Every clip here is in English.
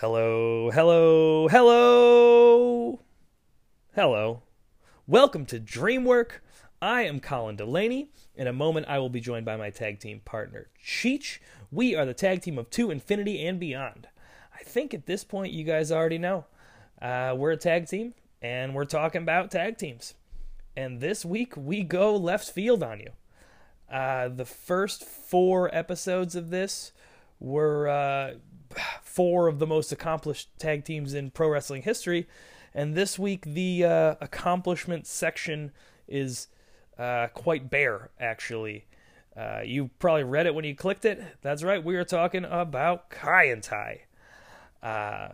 Hello, hello, hello, hello. Welcome to Dreamwork. I am Colin Delaney. In a moment, I will be joined by my tag team partner, Cheech. We are the tag team of Two Infinity and Beyond. I think at this point, you guys already know. Uh, we're a tag team, and we're talking about tag teams. And this week, we go left field on you. Uh, the first four episodes of this were uh, four of the most accomplished tag teams in pro wrestling history. And this week, the uh, accomplishment section is uh, quite bare, actually. Uh, you probably read it when you clicked it. That's right, we are talking about Kaientai. Uh,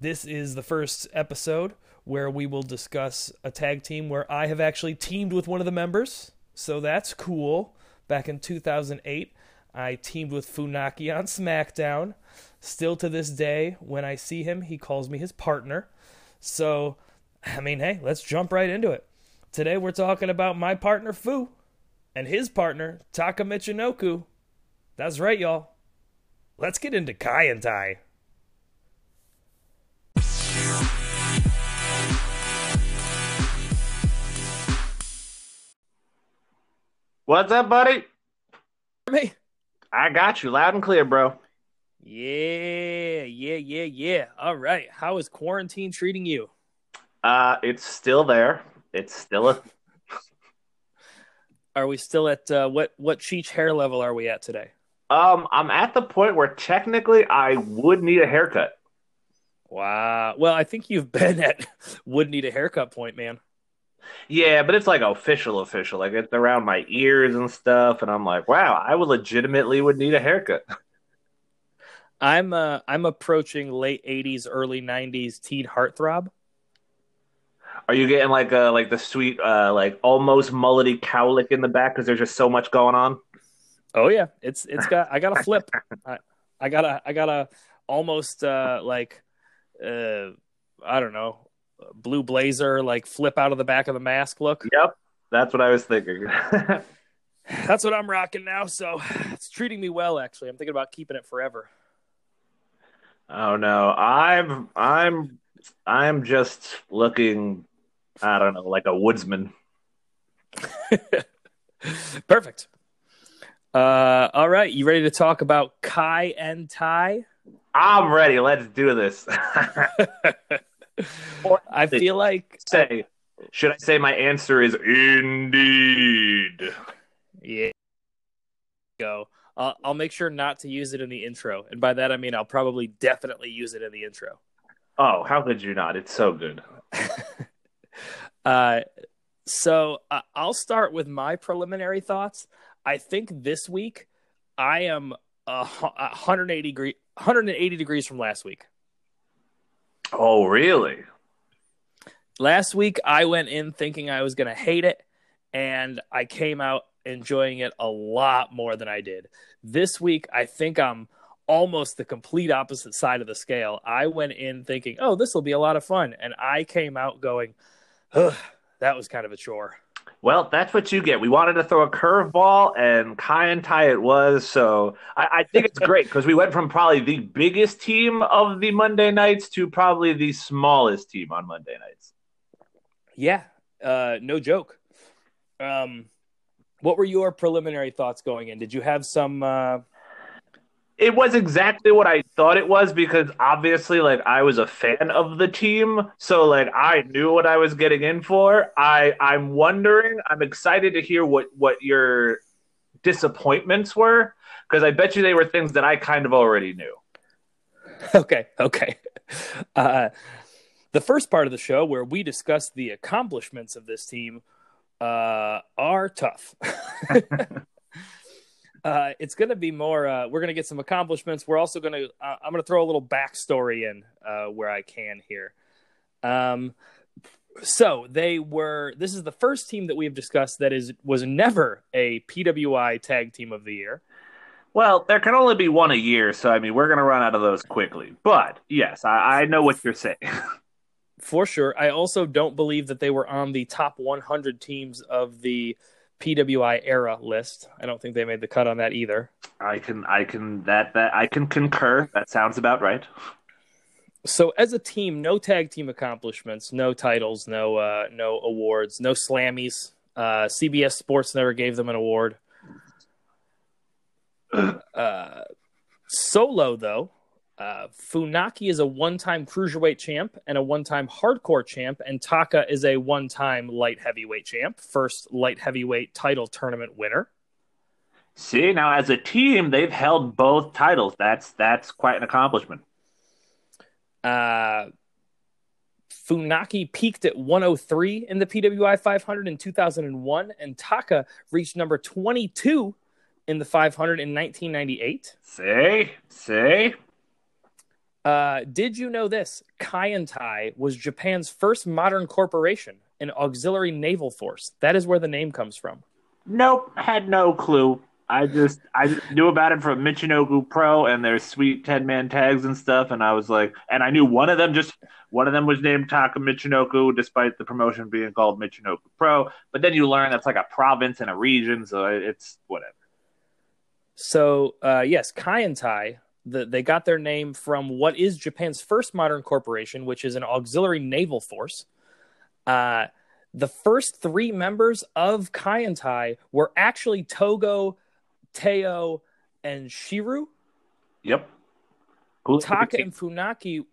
this is the first episode where we will discuss a tag team where I have actually teamed with one of the members. So that's cool. Back in 2008, I teamed with Funaki on SmackDown. Still to this day, when I see him, he calls me his partner. So, I mean, hey, let's jump right into it. Today we're talking about my partner Fu and his partner Taka Michinoku. That's right, y'all. Let's get into Kaientai. What's up, buddy? Me. I got you loud and clear, bro. Yeah, yeah, yeah, yeah. All right. How is quarantine treating you? Uh, it's still there. It's still a. Are we still at uh, what what Cheech hair level are we at today? Um, I'm at the point where technically I would need a haircut. Wow. Well, I think you've been at would need a haircut point, man. Yeah, but it's like official, official. Like it's around my ears and stuff, and I'm like, wow, I would legitimately would need a haircut. I'm uh I'm approaching late '80s, early '90s teen heartthrob. Are you getting like uh like the sweet uh like almost mullety cowlick in the back because there's just so much going on? Oh yeah, it's it's got I got a flip. I, I got a I got a almost uh like uh I don't know blue blazer like flip out of the back of the mask look. Yep, that's what I was thinking. That's what I'm rocking now, so it's treating me well. Actually, I'm thinking about keeping it forever. Oh no, I'm I'm I'm just looking. I don't know, like a woodsman. Perfect. Uh, all right, you ready to talk about Kaientai? I'm ready. Let's do this. I feel like say, should I say my answer is indeed? yeah. Go. I'll, I'll make sure not to use it in the intro, and by that I mean I'll probably definitely use it in the intro. Oh, how could you not? It's so good. Uh, so uh, I'll start with my preliminary thoughts. I think this week I am a 180 degree 180 degrees from last week. Oh, really? Last week I went in thinking I was going to hate it and I came out enjoying it a lot more than I did. This week I think I'm almost the complete opposite side of the scale. I went in thinking, "Oh, this will be a lot of fun." And I came out going, Ugh, that was kind of a chore. Well, that's what you get. We wanted to throw a curveball, and Kaientai it was. So I, I think it's great because we went from probably the biggest team of the Monday nights to probably the smallest team on Monday nights. Yeah, uh, no joke. Um, what were your preliminary thoughts going in? Did you have some? Uh, It was exactly what I thought it was because obviously, like, I was a fan of the team, so like I knew what I was getting in for. I I'm wondering. I'm excited to hear what what your disappointments were because I bet you they were things that I kind of already knew. okay, okay. Uh, the first part of the show where we discuss the accomplishments of this team uh, are tough. uh, it's going to be more. Uh, we're going to get some accomplishments. We're also going to. Uh, I'm going to throw a little backstory in uh, where I can here. Um, so they were. This is the first team that we have discussed that is was never a PWI Tag Team of the Year. Well, there can only be one a year, so I mean, we're going to run out of those quickly. But yes, I, I know what you're saying. For sure. I also don't believe that they were on the top 100 teams of the PWI era list. I don't think they made the cut on that either. I can, I can, that, that, I can concur. That sounds about right. So as a team, no tag team accomplishments, no titles, no uh, no awards, no Slammies. Uh, CBS Sports never gave them an award. Uh, solo though, uh, Funaki is a one-time cruiserweight champ and a one-time hardcore champ, and Taka is a one-time light heavyweight champ, first light heavyweight title tournament winner. See, now as a team, they've held both titles. That's that's quite an accomplishment. Uh, Funaki peaked at 103 in the PWI 500 in 2001, and Taka reached number 22 in the 500 in 1998. See, see. Uh, did you know this? Kaientai was Japan's first modern corporation, an auxiliary naval force. That is where the name comes from. Nope, had no clue. I just I knew about it from Michinoku Pro and their sweet ten man tags and stuff, and I was like, and I knew one of them just one of them was named Taka Michinoku, despite the promotion being called Michinoku Pro. But then you learn that's like a province and a region, so it's whatever. So uh, yes, Kaientai, the, they got their name from what is Japan's first modern corporation, which is an auxiliary naval force. Uh, the first three members of Kaientai were actually Togo, Teioh, and Shiryu. Yep. Cool. Taka and Funaki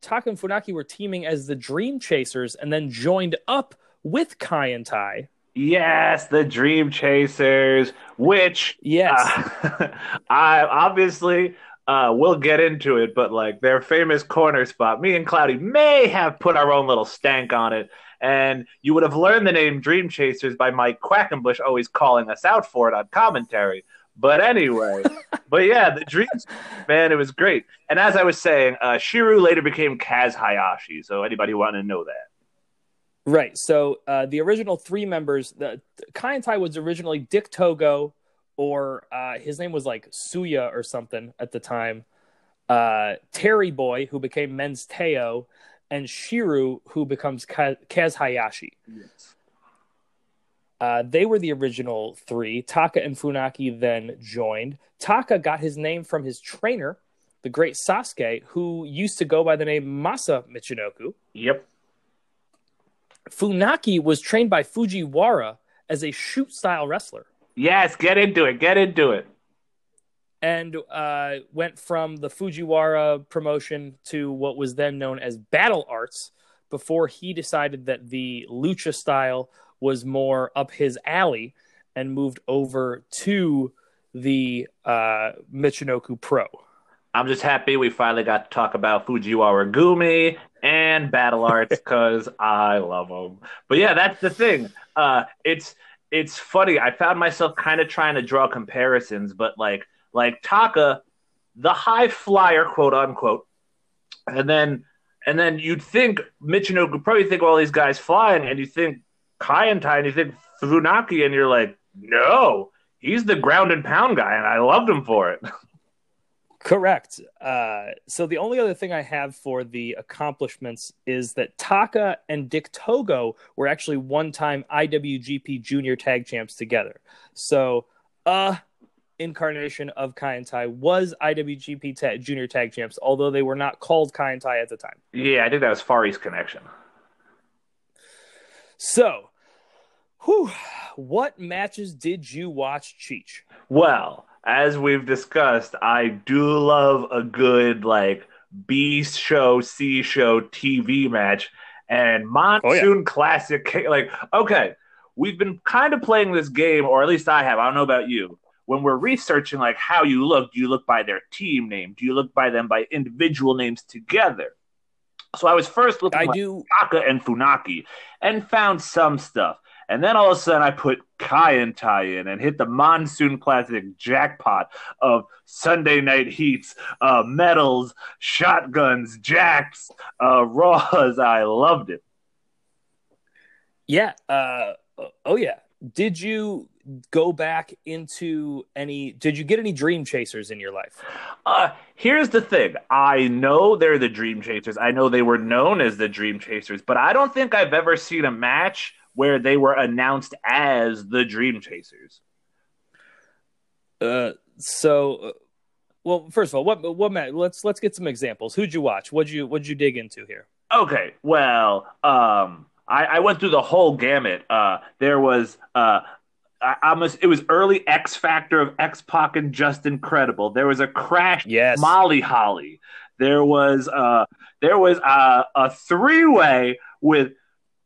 Taka and Funaki were teaming as the Dream Chasers and then joined up with Kaientai. Yes, the Dream Chasers, which yes, uh, I obviously uh, we'll get into it, but like their famous corner spot, me and Cloudy may have put our own little stank on it, and you would have learned the name Dream Chasers by Mike Quackenbush always calling us out for it on commentary. But anyway, but yeah, the dreams, man, it was great. And as I was saying, uh, Shiryu later became Kaz Hayashi. So anybody want to know that? Right. So uh, the original three members, the Kai and Kaientai was originally Dick Togo, or uh, his name was like Suya or something at the time. Uh, Terry Boy, who became Men's Teioh, and Shiryu, who becomes Kaz Hayashi. Yes. Uh, they were the original three. Taka and Funaki then joined. Taka got his name from his trainer, the great Sasuke, who used to go by the name Masa Michinoku. Yep. Funaki was trained by Fujiwara as a shoot style wrestler. Yes, get into it. Get into it. And uh, went from the Fujiwara promotion to what was then known as Battle Arts before he decided that the lucha style was more up his alley and moved over to the uh, Michinoku Pro. I'm just happy we finally got to talk about Fujiwara Gumi and Battle Arts because I love them. But yeah, that's the thing. Uh, it's it's funny. I found myself kind of trying to draw comparisons, but like like Taka, the high flyer, quote unquote, and then and then you'd think Michinoku Pro, you think all these guys flying, and you think Kaientai, and you think Funaki, and you're like, no, he's the ground and pound guy, and I loved him for it. Correct. Uh, so the only other thing I have for the accomplishments is that Taka and Dick Togo were actually one-time IWGP Junior Tag Champs together. So, uh incarnation of Kaientai was IWGP ta- Junior Tag Champs, although they were not called Kaientai at the time. Yeah, I think that was Far East Connection. So, whew, what matches did you watch, Cheech? Well, as we've discussed, I do love a good like B show, C show TV match, and Monsoon oh, yeah. Classic. Like, okay, we've been kind of playing this game, or at least I have. I don't know about you. When we're researching like how you look, do you look by their team name? Do you look by them by individual names together? So I was first looking I like do Taka and Funaki and found some stuff. And then all of a sudden, I put Kaientai in and hit the Monsoon Classic jackpot of Sunday Night Heats, uh, medals, shotguns, jacks, uh, Raws. I loved it. Yeah. Uh, oh, yeah. Did you go back into any did you get any dream chasers in your life uh here's the thing i know they're the dream chasers i know they were known as the dream chasers but i don't think i've ever seen a match where they were announced as the Dream Chasers. Uh, so uh, Well, first of all, what what Matt? Let's let's get some examples. Who'd you watch? What'd you what'd you dig into here? Okay, well, um, I, I went through the whole gamut. Uh, there was uh, I, I it was early X Factor of X Pac and Justin Credible. There was a crash Yes. Molly Holly. There was uh, there was uh, a three way with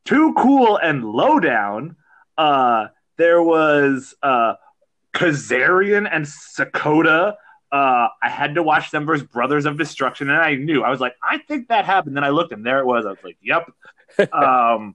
Too Cool and Lowdown. Uh, there was uh, Kazarian and Sakoda. Uh, I had to watch them versus Brothers of Destruction, and I knew I was like, I think that happened. Then I looked, and there it was. I was like, Yep. um,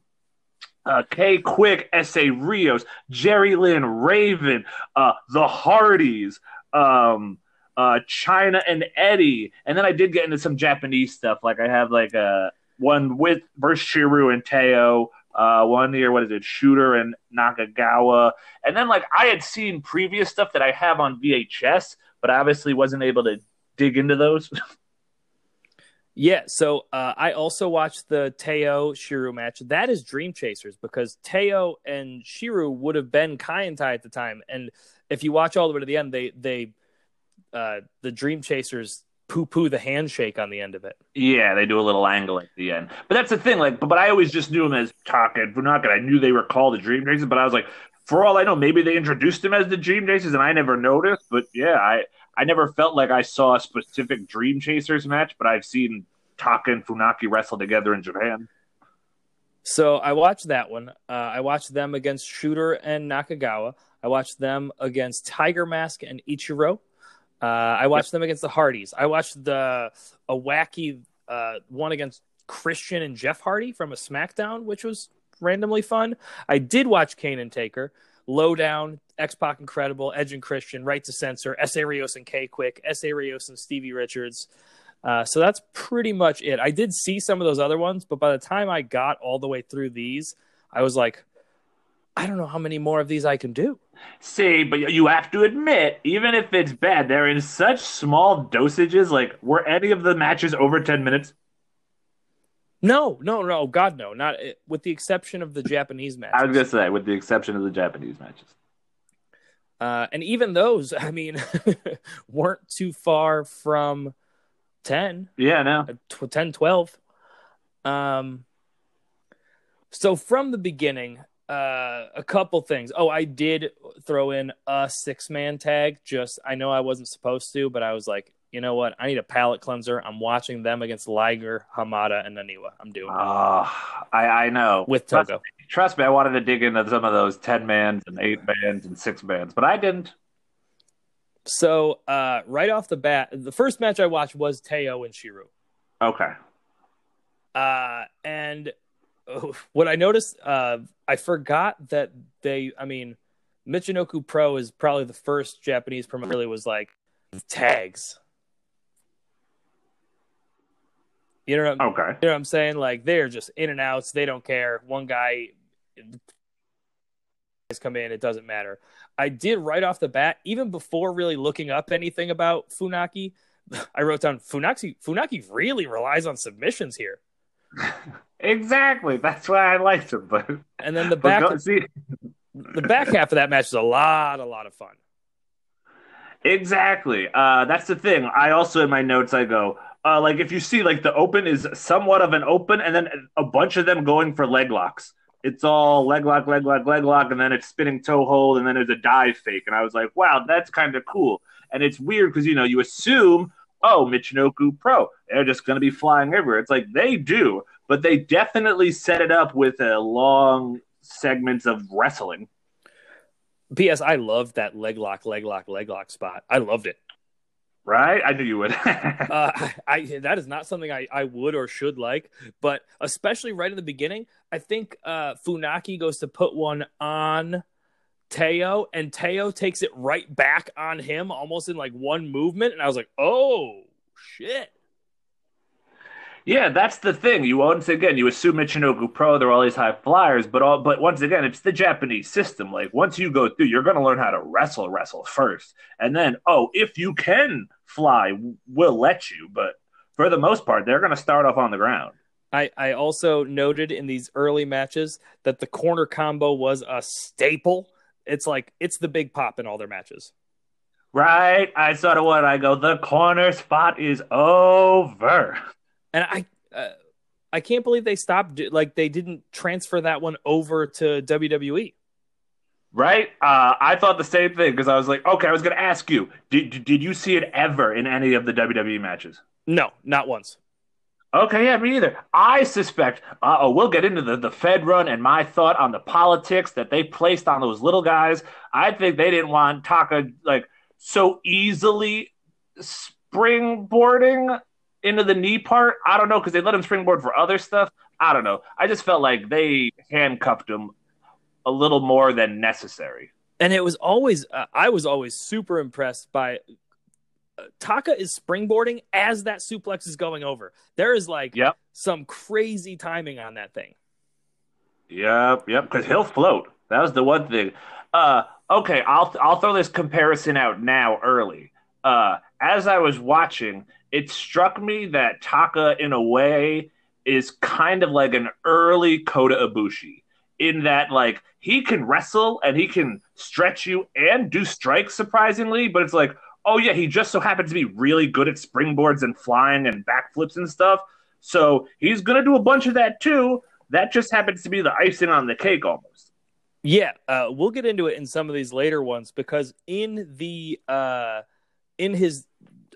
uh, K Quick, Essa Rios, Jerry Lynn, Raven, uh, the Hardys, um, uh, Chyna and Eddie, and then I did get into some Japanese stuff. Like I have like a one with versus Shiryu and Teioh. Uh, one year, what is it, Shooter and Nakagawa, and then like I had seen previous stuff that I have on VHS, but I obviously wasn't able to dig into those. Yeah, so uh, I also watched the Teioh Shiryu match. That is Dream Chasers because Teioh and Shiryu would have been Kaientai at the time, and if you watch all the way to the end, they they uh, the Dream Chasers poo poo the handshake on the end of it. Yeah, they do a little angle at the end. But that's the thing, like, but, but I always just knew them as Taka and Funaki. I knew they were called the Dream Chasers, but I was like, for all I know, maybe they introduced them as the Dream Chasers, and I never noticed. But yeah, I I never felt like I saw a specific Dream Chasers match, but I've seen Taka and Funaki wrestle together in Japan. So I watched that one. Uh, I watched them against Shooter and Nakagawa. I watched them against Tiger Mask and Ichiro. Uh, I watched them against the Hardys. I watched the a wacky uh, one against Christian and Jeff Hardy from a SmackDown, which was randomly fun. I did watch Kane and Taker, Lowdown, X Pac Incredible, Edge and Christian, Right to Censor, Essa Rios and K Quick, Essa Rios and Stevie Richards. Uh, so that's pretty much it. I did see some of those other ones, but by the time I got all the way through these, I was like, I don't know how many more of these I can do. See, but you have to admit, even if it's bad, they're in such small dosages. Like, were any of the matches over 10 minutes? No, no, no, God, no, not with the exception of the Japanese matches. I was going to say, with the exception of the Japanese matches. Uh, and even those, I mean, weren't too far from 10. Yeah, no. uh, 10, 12. Um, so from the beginning, uh, a couple things. Oh, I did throw in a six man tag. Just, I know I wasn't supposed to, but I was like, you know what? I need a palate cleanser. I'm watching them against Liger, Hamada, and Naniwa. I'm doing it. Oh, I, I know. With trust, Togo. Trust me, I wanted to dig into some of those 10 mans and 8 mans and 6 mans, but I didn't. So, uh, right off the bat, the first match I watched was Teioh and Shiryu. Okay. Uh, and what I noticed, uh, I forgot that they, I mean, Michinoku Pro is probably the first Japanese promoter really was like tags. You know what I'm, Okay. you know what I'm saying? Like they're just in and outs. They don't care. One guy come in, it doesn't matter. I did right off the bat, even before really looking up anything about Funaki. I wrote down Funaki. Funaki really relies on submissions here. Exactly. That's why I liked him. But, And then the back, go, see, the back half of that match is a lot, a lot of fun. exactly. Uh, that's the thing. I also, in my notes, I go, uh, like, if you see, like, the open is somewhat of an open, and then a bunch of them going for leg locks. It's all leg lock, leg lock, leg lock, and then it's spinning toe hold, and then there's a dive fake. And I was like, wow, that's kind of cool. And it's weird because, you know, you assume, oh, Michinoku Pro, they're just going to be flying everywhere. It's like they do, but they definitely set it up with a long segments of wrestling. P.S. I loved that leg lock, leg lock, leg lock spot. I loved it. Right? I knew you would. Uh, I, I that is not something I, I would or should like, but especially right in the beginning, I think uh, Funaki goes to put one on Teioh, and Teioh takes it right back on him, almost in like one movement, and I was like, oh shit. yeah, that's the thing. You once again you assume Michinoku Pro, they're all these high flyers, but all but once again, it's the Japanese system. Like once you go through, you're gonna learn how to wrestle, wrestle first. And then, oh, if you can fly, we'll let you. But for the most part, they're gonna start off on the ground. I, I also noted in these early matches that the corner combo was a staple. It's like it's the big pop in all their matches. Right? I saw the one. I go, the corner spot is over. And I uh, I can't believe they stopped like they didn't transfer that one over to WWE. Right? Uh, I thought the same thing because I was like, okay, I was going to ask you, did did you see it ever in any of the WWE matches? No, not once. Okay, yeah, me either. I suspect. Uh oh, we'll get into the the Fed run and my thought on the politics that they placed on those little guys. I think they didn't want Taka like so easily springboarding into the knee part. I don't know because they let him springboard for other stuff. I don't know. I just felt like they handcuffed him a little more than necessary. And it was always, uh, I was always super impressed by Taka is springboarding as that suplex is going over. There is like yep. some crazy timing on that thing. Yep, yep, because he'll float. That was the one thing. Uh, okay, I'll I'll throw this comparison out now early. Uh, as I was watching, it struck me that Taka, in a way, is kind of like an early Kota Ibushi in that like he can wrestle and he can stretch you and do strikes surprisingly, but it's like, oh yeah, he just so happens to be really good at springboards and flying and backflips and stuff. So he's gonna do a bunch of that too. That just happens to be the icing on the cake almost. Yeah, uh, we'll get into it in some of these later ones because in the uh, in his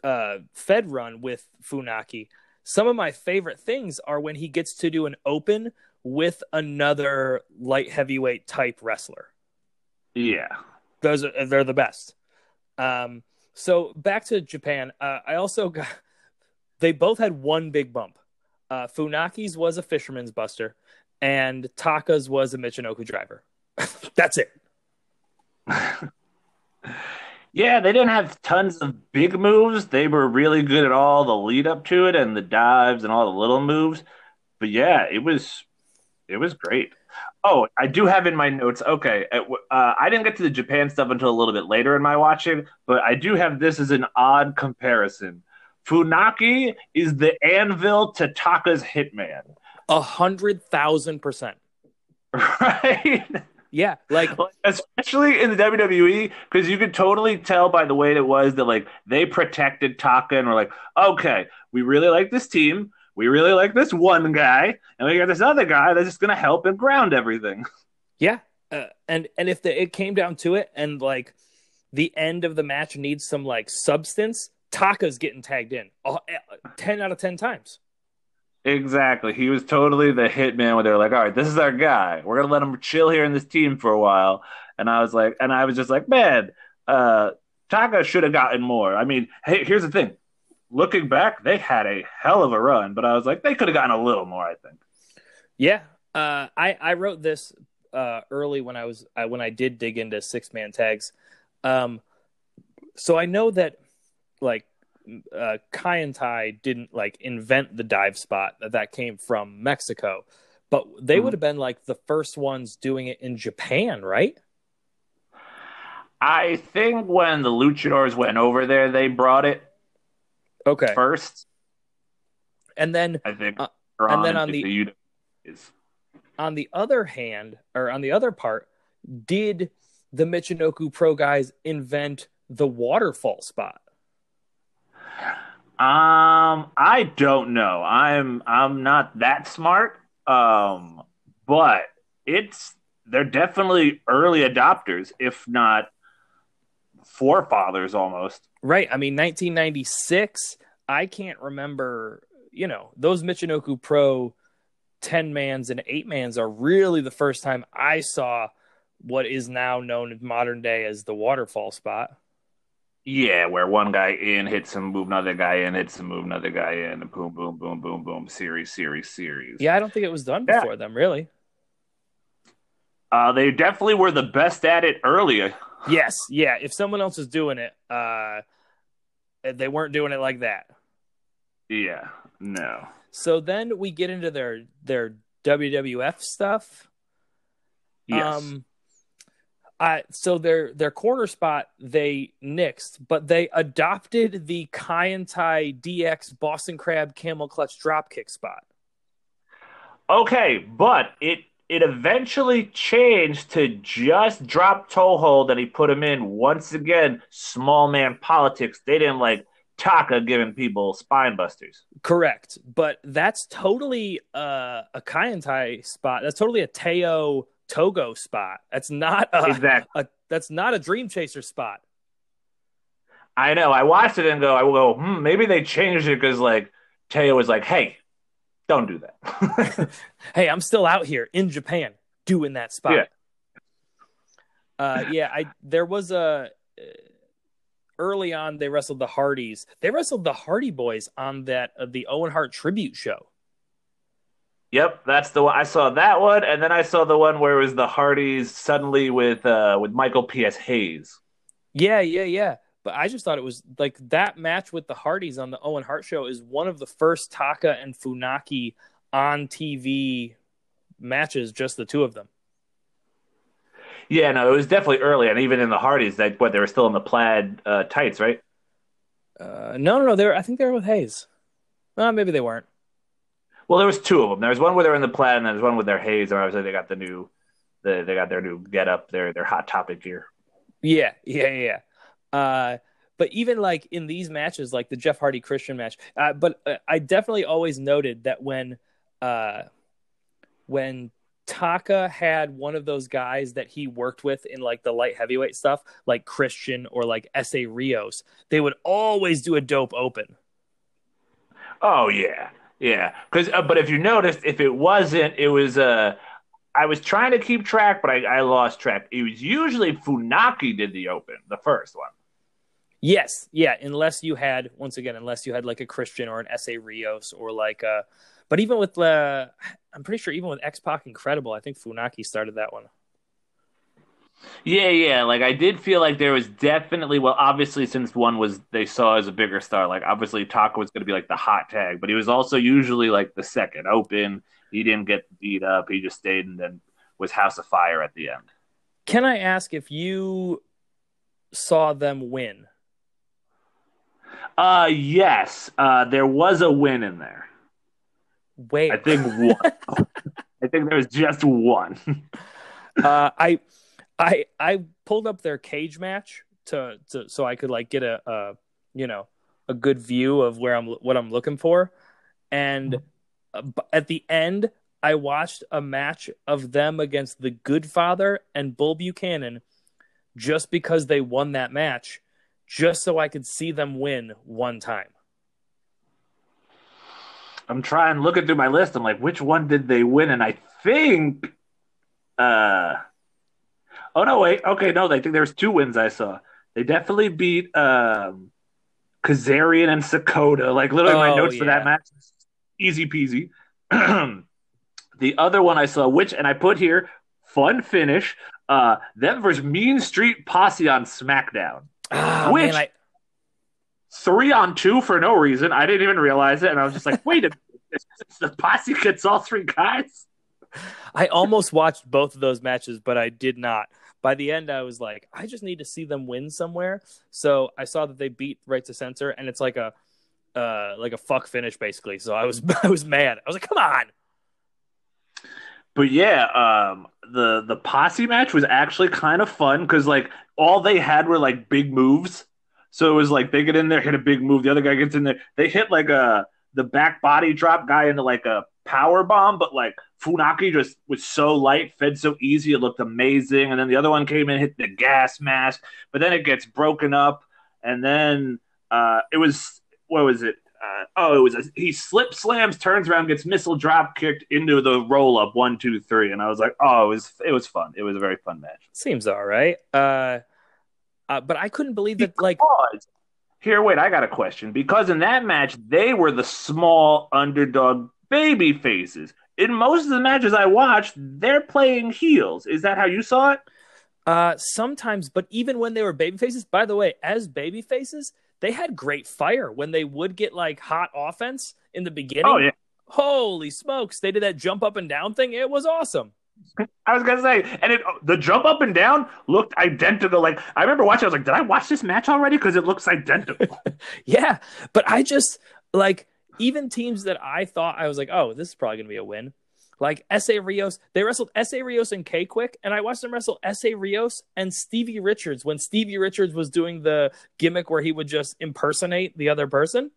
uh, Fed run with Funaki, some of my favorite things are when he gets to do an open with another light heavyweight type wrestler. Yeah, those are they're the best. Um, so back to Japan, uh, I also got they both had one big bump. Uh, Funaki's was a fisherman's buster, and Taka's was a Michinoku driver. That's it. yeah, they didn't have tons of big moves. They were really good at all the lead up to it and the dives and all the little moves. But yeah, it was it was great. Oh, I do have in my notes. Okay, uh, I didn't get to the Japan stuff until a little bit later in my watching, but I do have this as an odd comparison. Funaki is the anvil to Taka's hitman. A hundred thousand percent. Right. Yeah, like especially in the WWE, because you could totally tell by the way it was that like they protected Taka and were like, okay, we really like this team we really like this one guy, and we got this other guy that's just going to help and ground everything. Yeah, uh, and and if the, it came down to it, and like the end of the match needs some like substance, Taka's getting tagged in uh, ten out of ten times. Exactly. He was totally the hitman where they're like, all right, this is our guy. We're gonna let him chill here in this team for a while. And I was like, and I was just like, man, uh, Taka should have gotten more. I mean, hey, here's the thing looking back, they had a hell of a run, but I was like, they could have gotten a little more. I think. Yeah, uh, I I wrote this uh, early when I was I, when I did dig into six man tags. Um, so I know that like uh, Kaientai didn't like invent the dive spot that that came from Mexico, but they mm-hmm. would have been like the first ones doing it in Japan, right? I think when the luchadors went over there, they brought it. Okay. First, and then I think, uh, and then on the, the is on the other hand, or on the other part, did the Michinoku Pro guys invent the waterfall spot? Um, I don't know. I'm I'm not that smart. Um, but it's they're definitely early adopters, if not forefathers almost. Right. I mean, 1996, I can't remember, you know, those Michinoku Pro 10 mans and 8 mans are really the first time I saw what is now known in modern day as the waterfall spot. Yeah, where one guy in hits him, move another guy in, hits him, move another guy in, and boom, boom, boom, boom, boom, series, series, series. Yeah, I don't think it was done before yeah. them, really. Uh, they definitely were the best at it earlier. Yes, yeah. If someone else is doing it, uh, they weren't doing it like that. Yeah, no. So then we get into their their WWF stuff. Yes. Um, I so their their corner spot they nixed, but they adopted the Kaientai DX Boston Crab Camel Clutch Dropkick spot. Okay, but it it eventually changed to just drop Toehold and he put him in once again. Small man politics. They didn't like Taka giving people spine busters. Correct, but that's totally uh, a Kaientai spot. That's totally a Teioh Togo spot. That's not a, Exactly. a that's not a Dream Chaser spot. I know. I watched it and go, I will go, hmm, maybe they changed it because like Teioh was like, hey, don't do that. Hey, I'm still out here in Japan doing that spot. Yeah. Uh, yeah, I there was a uh, early on they wrestled the Hardys. They wrestled the Hardy Boys on that uh, the Owen Hart tribute show. Yep, that's the one. I saw that one, and then I saw the one where it was the Hardys suddenly with uh with Michael P.S. Hayes. Yeah, yeah, yeah. But I just thought it was like that match with the Hardys on the Owen Hart show is one of the first Taka and Funaki on TV matches, just the two of them. Yeah, no, it was definitely early, and even in the Hardys, that what they were still in the plaid uh, tights, right? Uh, no, no, no. They were, I think they were with Hayes. Uh, maybe they weren't. Well, there was two of them. There was one where they're in the plaid, and there was one with their Hayes. and obviously they got the new, the, they got their new get up, their their hot topic gear. Yeah, yeah, yeah. Uh, but even like in these matches, like the Jeff Hardy Christian match, uh, but uh, I definitely always noted that when, uh, when Taka had one of those guys that he worked with in like the light heavyweight stuff, like Christian or like Essa Rios, they would always do a dope open. Oh yeah, yeah. Because uh, but if you noticed, if it wasn't, it was uh, I was trying to keep track, but I, I lost track. It was usually Funaki did the open, the first one. Yes, yeah, unless you had once again, unless you had like a Christian or an Essa Rios or like uh but even with uh I'm pretty sure even with X Pac Incredible, I think Funaki started that one. Yeah, yeah. Like I did feel like there was definitely well, obviously since one was they saw as a bigger star, like obviously Taka was going to be like the hot tag, but he was also usually like the second open. He didn't get beat up. He just stayed and then was House of Fire at the end. Can I ask if you saw them win? Uh yes. Uh there was a win in there. Wait, I think one. I think there was just one. uh, I, I, I pulled up their cage match to, to so I could like get a, a, you know, a good view of where I'm what I'm looking for, and b- at the end, I watched a match of them against the Goodfather and Bull Buchanan, just because they won that match, just so I could see them win one time. I'm trying looking through my list. I'm like, which one did they win? And I think, uh, oh no, wait, okay, no, I think there's two wins I saw. They definitely beat um, Kazarian and Sakoda. Like literally, my Oh, notes for that yeah. match, easy peasy. the other one I saw, which and I put here, fun finish. Uh, them versus Mean Street Posse on SmackDown. Ah, Which- man, I, Three on two for no reason. I didn't even realize it, and I was just like, wait a minute, the Posse gets all three guys. I almost watched both of those matches, but I did not. By the end, I was like, I just need to see them win somewhere. So I saw that they beat Right to Censor, and it's like a uh, like a fuck finish basically. So I was I was mad. I was like, come on. But yeah, um, the the posse match was actually kind of fun because like all they had were like big moves. So it was like they get in there, hit a big move. The other guy gets in there. They hit like a the back body drop guy into like a power bomb, but like Funaki just was so light, fed so easy, it looked amazing. And then the other one came in, hit the gas mask, but then it gets broken up, and then uh, it was what was it? Uh, oh, it was a, he slip slams, turns around, gets missile drop kicked into the roll up one, two, three, and I was like, oh, it was it was fun. It was a very fun match. Seems all right. Uh, uh, but I couldn't believe that. Like, here, wait, I got a question. Because in that match, they were the small underdog baby faces. In most of the matches I watched, they're playing heels. Is that how you saw it? uh, sometimes, but even when they were baby faces, by the way, as baby faces, they had great fire when they would get like hot offense in the beginning. Oh yeah. Holy smokes! They did that jump up and down thing. It was awesome. I was gonna say, and it the jump up and down looked identical. Like I remember watching, I was like, did I watch this match already? Because it looks identical. Yeah, but I just like even teams that I thought I was like, oh, this is probably gonna be a win. Like Essa Rios, they wrestled Essa Rios and K-Kwik, and I watched them wrestle Essa Rios and Stevie Richards when Stevie Richards was doing the gimmick where he would just impersonate the other person.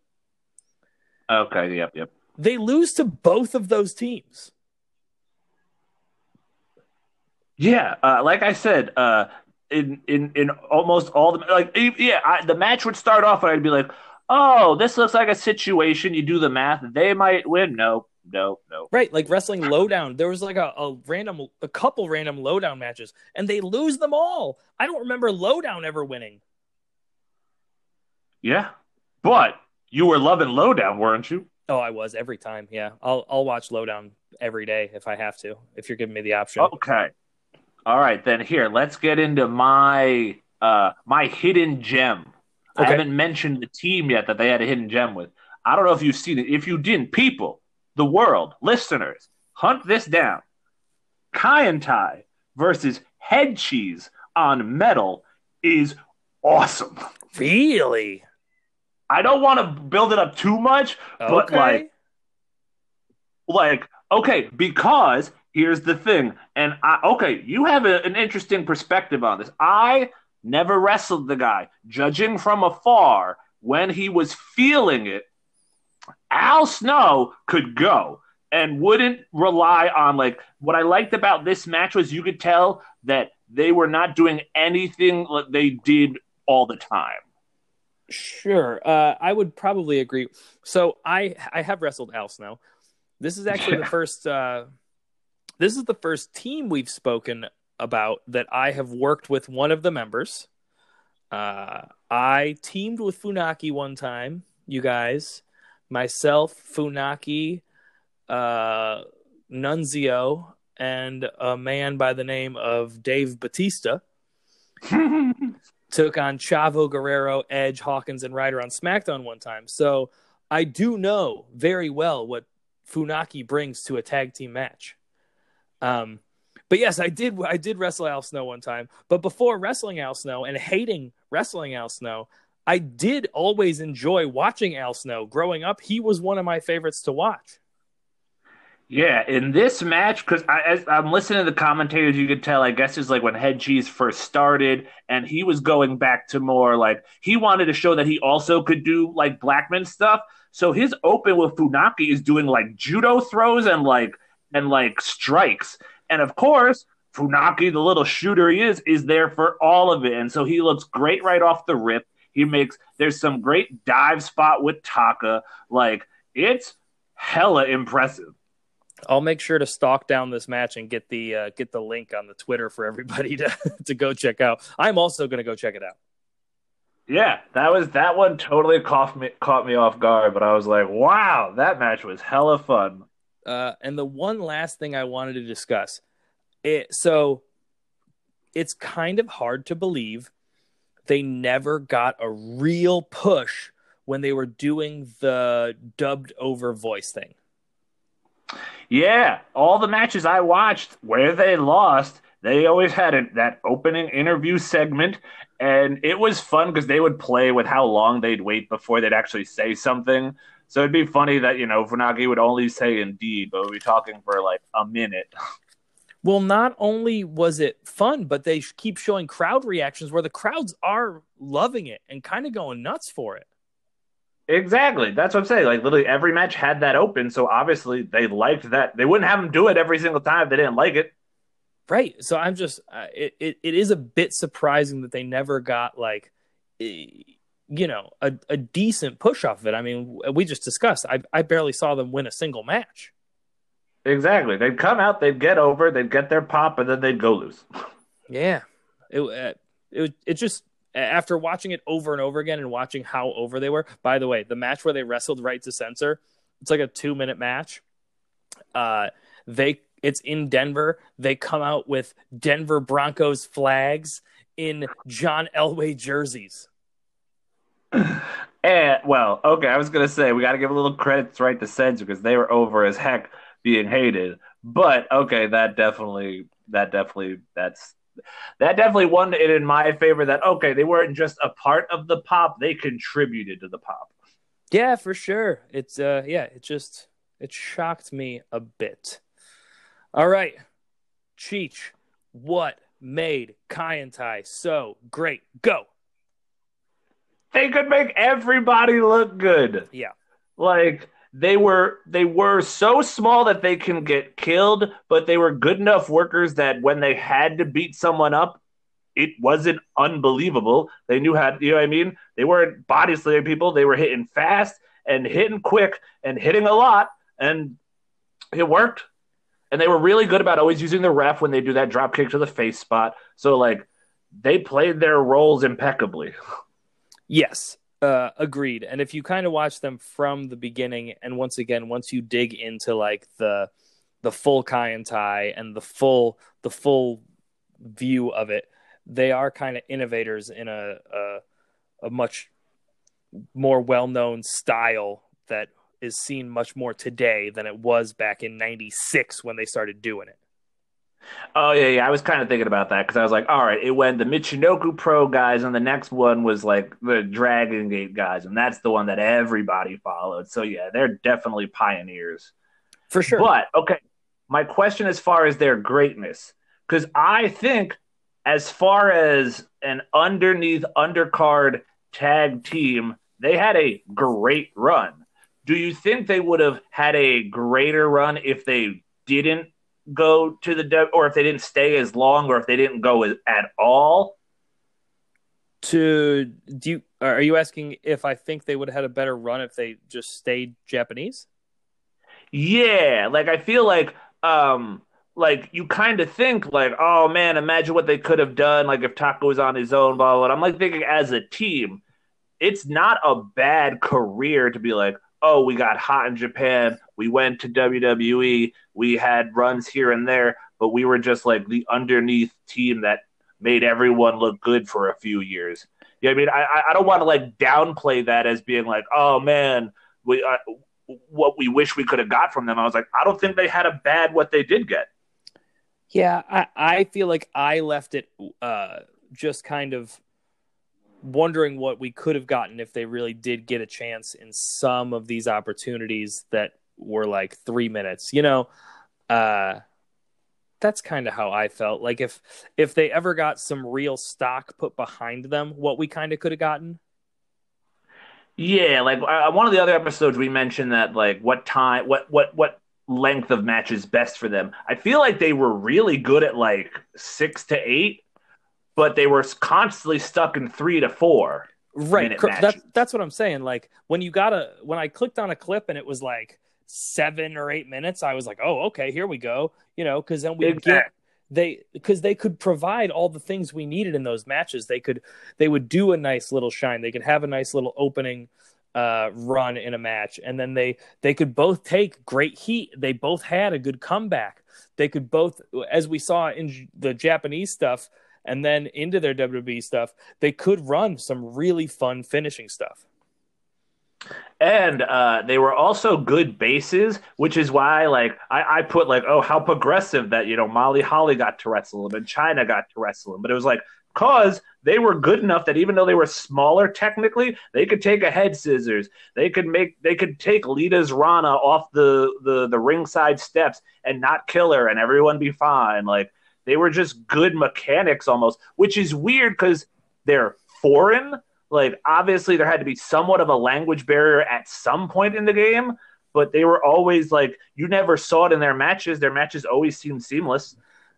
Okay, yep, yep. They lose to both of those teams. Yeah, uh, like I said, uh, in in in almost all the like, yeah, I, the match would start off and I'd be like, "Oh, this looks like a situation." You do the math; they might win. No, no, no. Right, like wrestling lowdown. There was like a, a random, a couple random lowdown matches, and they lose them all. I don't remember lowdown ever winning. Yeah, but you were loving lowdown, weren't you? Oh, I was every time. Yeah, I'll I'll watch lowdown every day if I have to. If you're giving me the option. Okay. All right, then here, let's get into my uh my hidden gem. I haven't mentioned the team yet that they had a hidden gem with. I don't know if you've seen it. If you didn't, people, the world, listeners, hunt this down. Kaientai versus Head Cheese on Metal is awesome. Really? I don't want to build it up too much, but like like okay because here's the thing and I, okay you have a, an interesting perspective on this i never wrestled the guy judging from afar when he was feeling it al snow could go and wouldn't rely on like what i liked about this match was you could tell that they were not doing anything like they did all the time Sure. Uh, I would probably agree. So I I have wrestled Al Snow. This is actually the first. Uh, this is the first team we've spoken about that I have worked with one of the members. Uh, I teamed with Funaki one time. You guys, myself, Funaki, uh, Nunzio, and a man by the name of Dave Batista took on Chavo Guerrero, Edge, Hawkins, and Ryder on SmackDown one time. So I do know very well what Funaki brings to a tag team match. Um, but yes, I did. I did wrestle Al Snow one time. But before wrestling Al Snow and hating wrestling Al Snow, I did always enjoy watching Al Snow. Growing up, he was one of my favorites to watch. Yeah, in this match, because I'm listening to the commentators, you could tell. I guess it's like when Head Cheese first started, and he was going back to more like he wanted to show that he also could do like Blackman stuff. So his open with Funaki is doing like judo throws and like and like strikes, and of course Funaki, the little shooter he is, is there for all of it, and so he looks great right off the rip. He makes there's some great dive spot with Taka, like it's hella impressive. I'll make sure to stalk down this match and get the uh, get the link on the Twitter for everybody to to go check out. I'm also going to go check it out. Yeah, that was that one totally caught me caught me off guard, but I was like, wow, that match was hella fun. Uh, and the one last thing I wanted to discuss, it so it's kind of hard to believe they never got a real push when they were doing the dubbed over voice thing. Yeah, all the matches I watched where they lost, they always had a, that opening interview segment, and it was fun because they would play with how long they'd wait before they'd actually say something. So it'd be funny that you know Funaki would only say "indeed," but we'd be talking for like a minute. Well, not only was it fun, but they keep showing crowd reactions where the crowds are loving it and kind of going nuts for it. Exactly. That's what I'm saying. Like literally every match had that open, so obviously they liked that. They wouldn't have them do it every single time if they didn't like it. Right. So I'm just, uh, it, it, it is a bit surprising that they never got like, eh, you know, a, a decent push off of it. I mean, we just discussed, I, I barely saw them win a single match. Exactly. They'd come out, they'd get over, they'd get their pop, and then they'd go lose. Yeah. It, uh, it, it just, after watching it over and over again and watching how over they were, by the way, the match where they wrestled right to censor, it's like a two minute match. Uh, they, it's in Denver. They come out with Denver Broncos flags in John Elway jerseys. And well, okay, I was gonna say we got to give a little credit to right to censor because they were over as heck being hated. But okay, that definitely, that definitely, that's that definitely won it in my favor. That okay, they weren't just a part of the pop; they contributed to the pop. Yeah, for sure. It's uh yeah, it just it shocked me a bit. All right, Cheech, what made Kaientai so great? Go. They could make everybody look good. Yeah. Like they were they were so small that they can get killed, but they were good enough workers that when they had to beat someone up, it wasn't unbelievable. They knew how you know what I mean? They weren't body slamming people, they were hitting fast and hitting quick and hitting a lot and it worked. And they were really good about always using the ref when they do that drop kick to the face spot. So like they played their roles impeccably. Yes, uh, agreed. And if you kind of watch them from the beginning, and once again, once you dig into like the the full Kaientai and the full the full view of it, they are kind of innovators in a a, a much more well known style that is seen much more today than it was back in '96 when they started doing it. Oh yeah, yeah. I was kind of thinking about that because I was like, all right, it went the Michinoku Pro guys, and the next one was like the Dragon Gate guys, and that's the one that everybody followed. So yeah, they're definitely pioneers for sure. But okay, my question as far as their greatness, because I think as far as an underneath undercard tag team, they had a great run. Do you think they would have had a greater run if they didn't go to the or if they didn't stay as long or if they didn't go at all to do you are you asking if i think they would have had a better run if they just stayed japanese yeah like i feel like um like you kind of think like oh man imagine what they could have done like if Taka was on his own blah, blah, blah. i'm like thinking as a team it's not a bad career to be like oh, we got hot in Japan. We went to WWE. We had runs here and there, but we were just like the underneath team that made everyone look good for a few years. You know I mean, I I don't want to like downplay that as being like, oh man, we uh, what we wish we could have got from them. I was like, I don't think they had a bad what they did get. Yeah, I I feel like I left it uh, just kind of wondering what we could have gotten if they really did get a chance in some of these opportunities that were like three minutes. You know, uh, that's kind of how I felt. Like if if they ever got some real stock put behind them, what we kind of could have gotten. Yeah, like uh, one of the other episodes we mentioned that like what time, what what what length of match is best for them. I feel like they were really good at like six to eight but they were constantly stuck in three to four. Right. That's that's what I'm saying. Like when you got a when I clicked on a clip and it was like seven or eight minutes, I was like, oh, okay, here we go. You know, because then we exactly. get they because they could provide all the things we needed in those matches. They could they would do a nice little shine. They could have a nice little opening uh, run in a match, and then they they could both take great heat. They both had a good comeback. They could both, as we saw in the Japanese stuff, and then into their WWE stuff, they could run some really fun finishing stuff. And uh, they were also good bases, which is why, like, I, I, put like, oh, how progressive that you know Molly Holly got to wrestle him and Chyna got to wrestle him, but it was like cause they were good enough that even though they were smaller technically, they could take a head scissors. They could make they could take Lita's Rana off the the the ringside steps and not kill her, and everyone be fine. Like they were just good mechanics almost, which is weird because they're foreign. Like, obviously, there had to be somewhat of a language barrier at some point in the game, but they were always like, you never saw it in their matches. Their matches always seemed seamless.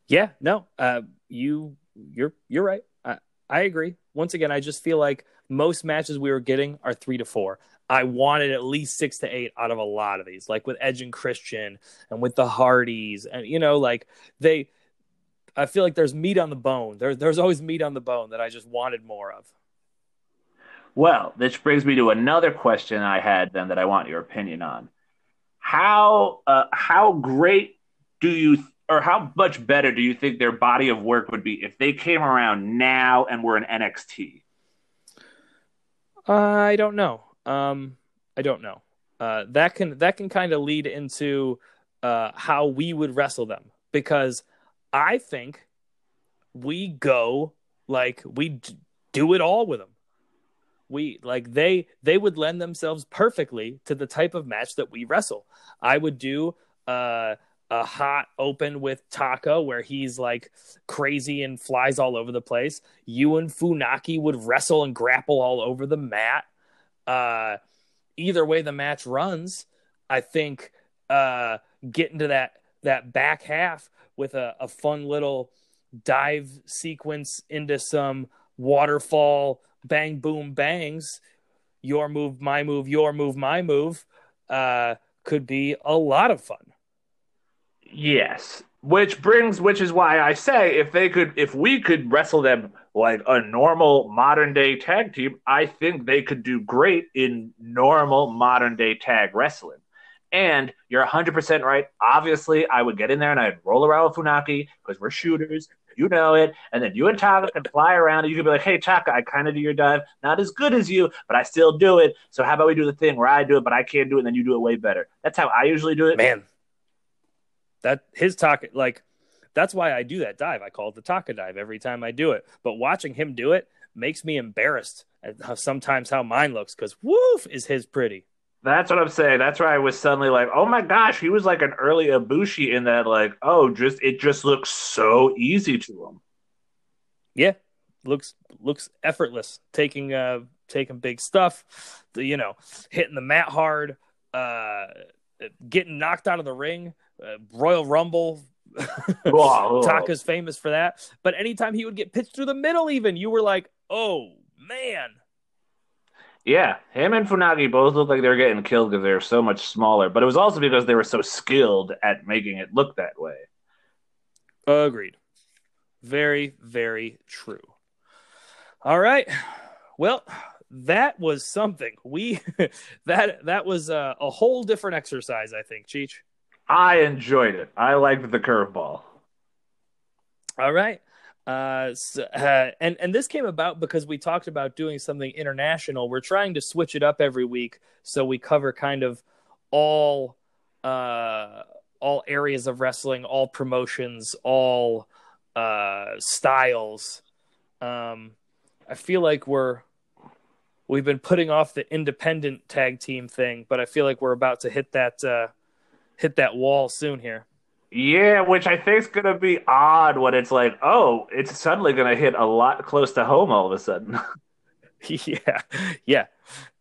Yeah, no, uh, you, you're, you're right. I, I agree. Once again, I just feel like most matches we were getting are three to four. I wanted at least six to eight out of a lot of these, like with Edge and Christian and with the Hardys, and you know, like they I feel like there's meat on the bone. There, there's always meat on the bone that I just wanted more of. Well, this brings me to another question I had then that I want your opinion on. How uh, how great do you or how much better do you think their body of work would be if they came around now and were in NXT? I don't know. Um, I don't know. Uh, that can that can kind of lead into uh, how we would wrestle them because I think we go like we do it all with them. We like they they would lend themselves perfectly to the type of match that we wrestle. I would do uh a hot open with Taka where he's like crazy and flies all over the place. You and Funaki would wrestle and grapple all over the mat. Uh, either way the match runs, I think uh, getting to that that back half with a, a fun little dive sequence into some waterfall bang boom bangs your move my move your move my move uh, could be a lot of fun Yes. Which brings, which is why I say if they could, if we could wrestle them like a normal modern day tag team, I think they could do great in normal modern day tag wrestling. And you're 100% right. Obviously, I would get in there and I'd roll around with Funaki because we're shooters. You know it. And then you and Taka can fly around and you can be like, hey, Taka, I kind of do your dive. Not as good as you, but I still do it. So how about we do the thing where I do it, but I can't do it and then you do it way better? That's how I usually do it. Man, that his Taka like that's why I do that dive. I call it the Taka dive every time I do it. But watching him do it makes me embarrassed at sometimes how mine looks because woof is his pretty. That's what I'm saying. That's why I was suddenly like, oh my gosh, he was like an early Ibushi in that, like, oh, just it just looks so easy to him. Yeah, looks looks effortless. Taking uh taking big stuff, the, you know, hitting the mat hard, uh, getting knocked out of the ring, uh, Royal Rumble. Whoa. Taka's famous for that. But anytime he would get pitched through the middle, even you were like, oh man. Yeah, him and Funaki both look like they're getting killed because they're so much smaller. But it was also because they were so skilled at making it look that way. Agreed. Very, very true. All right. Well, that was something. We that that was a, a whole different exercise, I think, Cheech. I enjoyed it. I liked the curveball. All right. Uh, so, uh, and and this came about because we talked about doing something international. We're trying to switch it up every week, so we cover kind of all uh, all areas of wrestling, all promotions, all uh, styles. Um, I feel like we're we've been putting off the independent tag team thing, but I feel like we're about to hit that uh, hit that wall soon here. Yeah, which I think is going to be odd when it's like, oh, it's suddenly going to hit a lot close to home all of a sudden. yeah, yeah,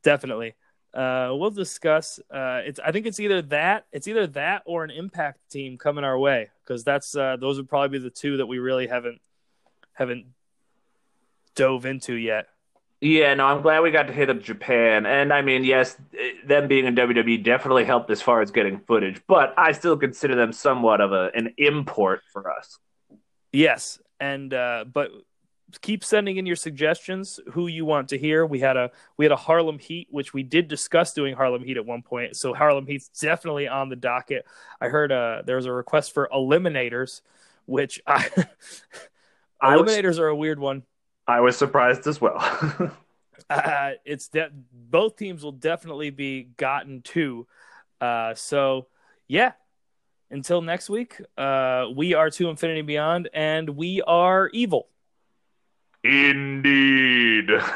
definitely. Uh, we'll discuss. Uh, it's. I think it's either that. It's either that or an impact team coming our way because that's uh, those would probably be the two that we really haven't haven't dove into yet. Yeah, no, I'm glad we got to hit up Japan. And I mean, yes, them being in WWE definitely helped as far as getting footage, but I still consider them somewhat of a an import for us. Yes, and uh, but keep sending in your suggestions who you want to hear. We had a we had a Harlem Heat, which we did discuss doing Harlem Heat at one point. So Harlem Heat's definitely on the docket. I heard uh, there was a request for eliminators, which I eliminators was... are a weird one I was surprised as well. uh, it's de- both teams will definitely be gotten to. Uh, so, yeah. Until next week, uh, we are to Infinity Beyond, and we are evil. Indeed.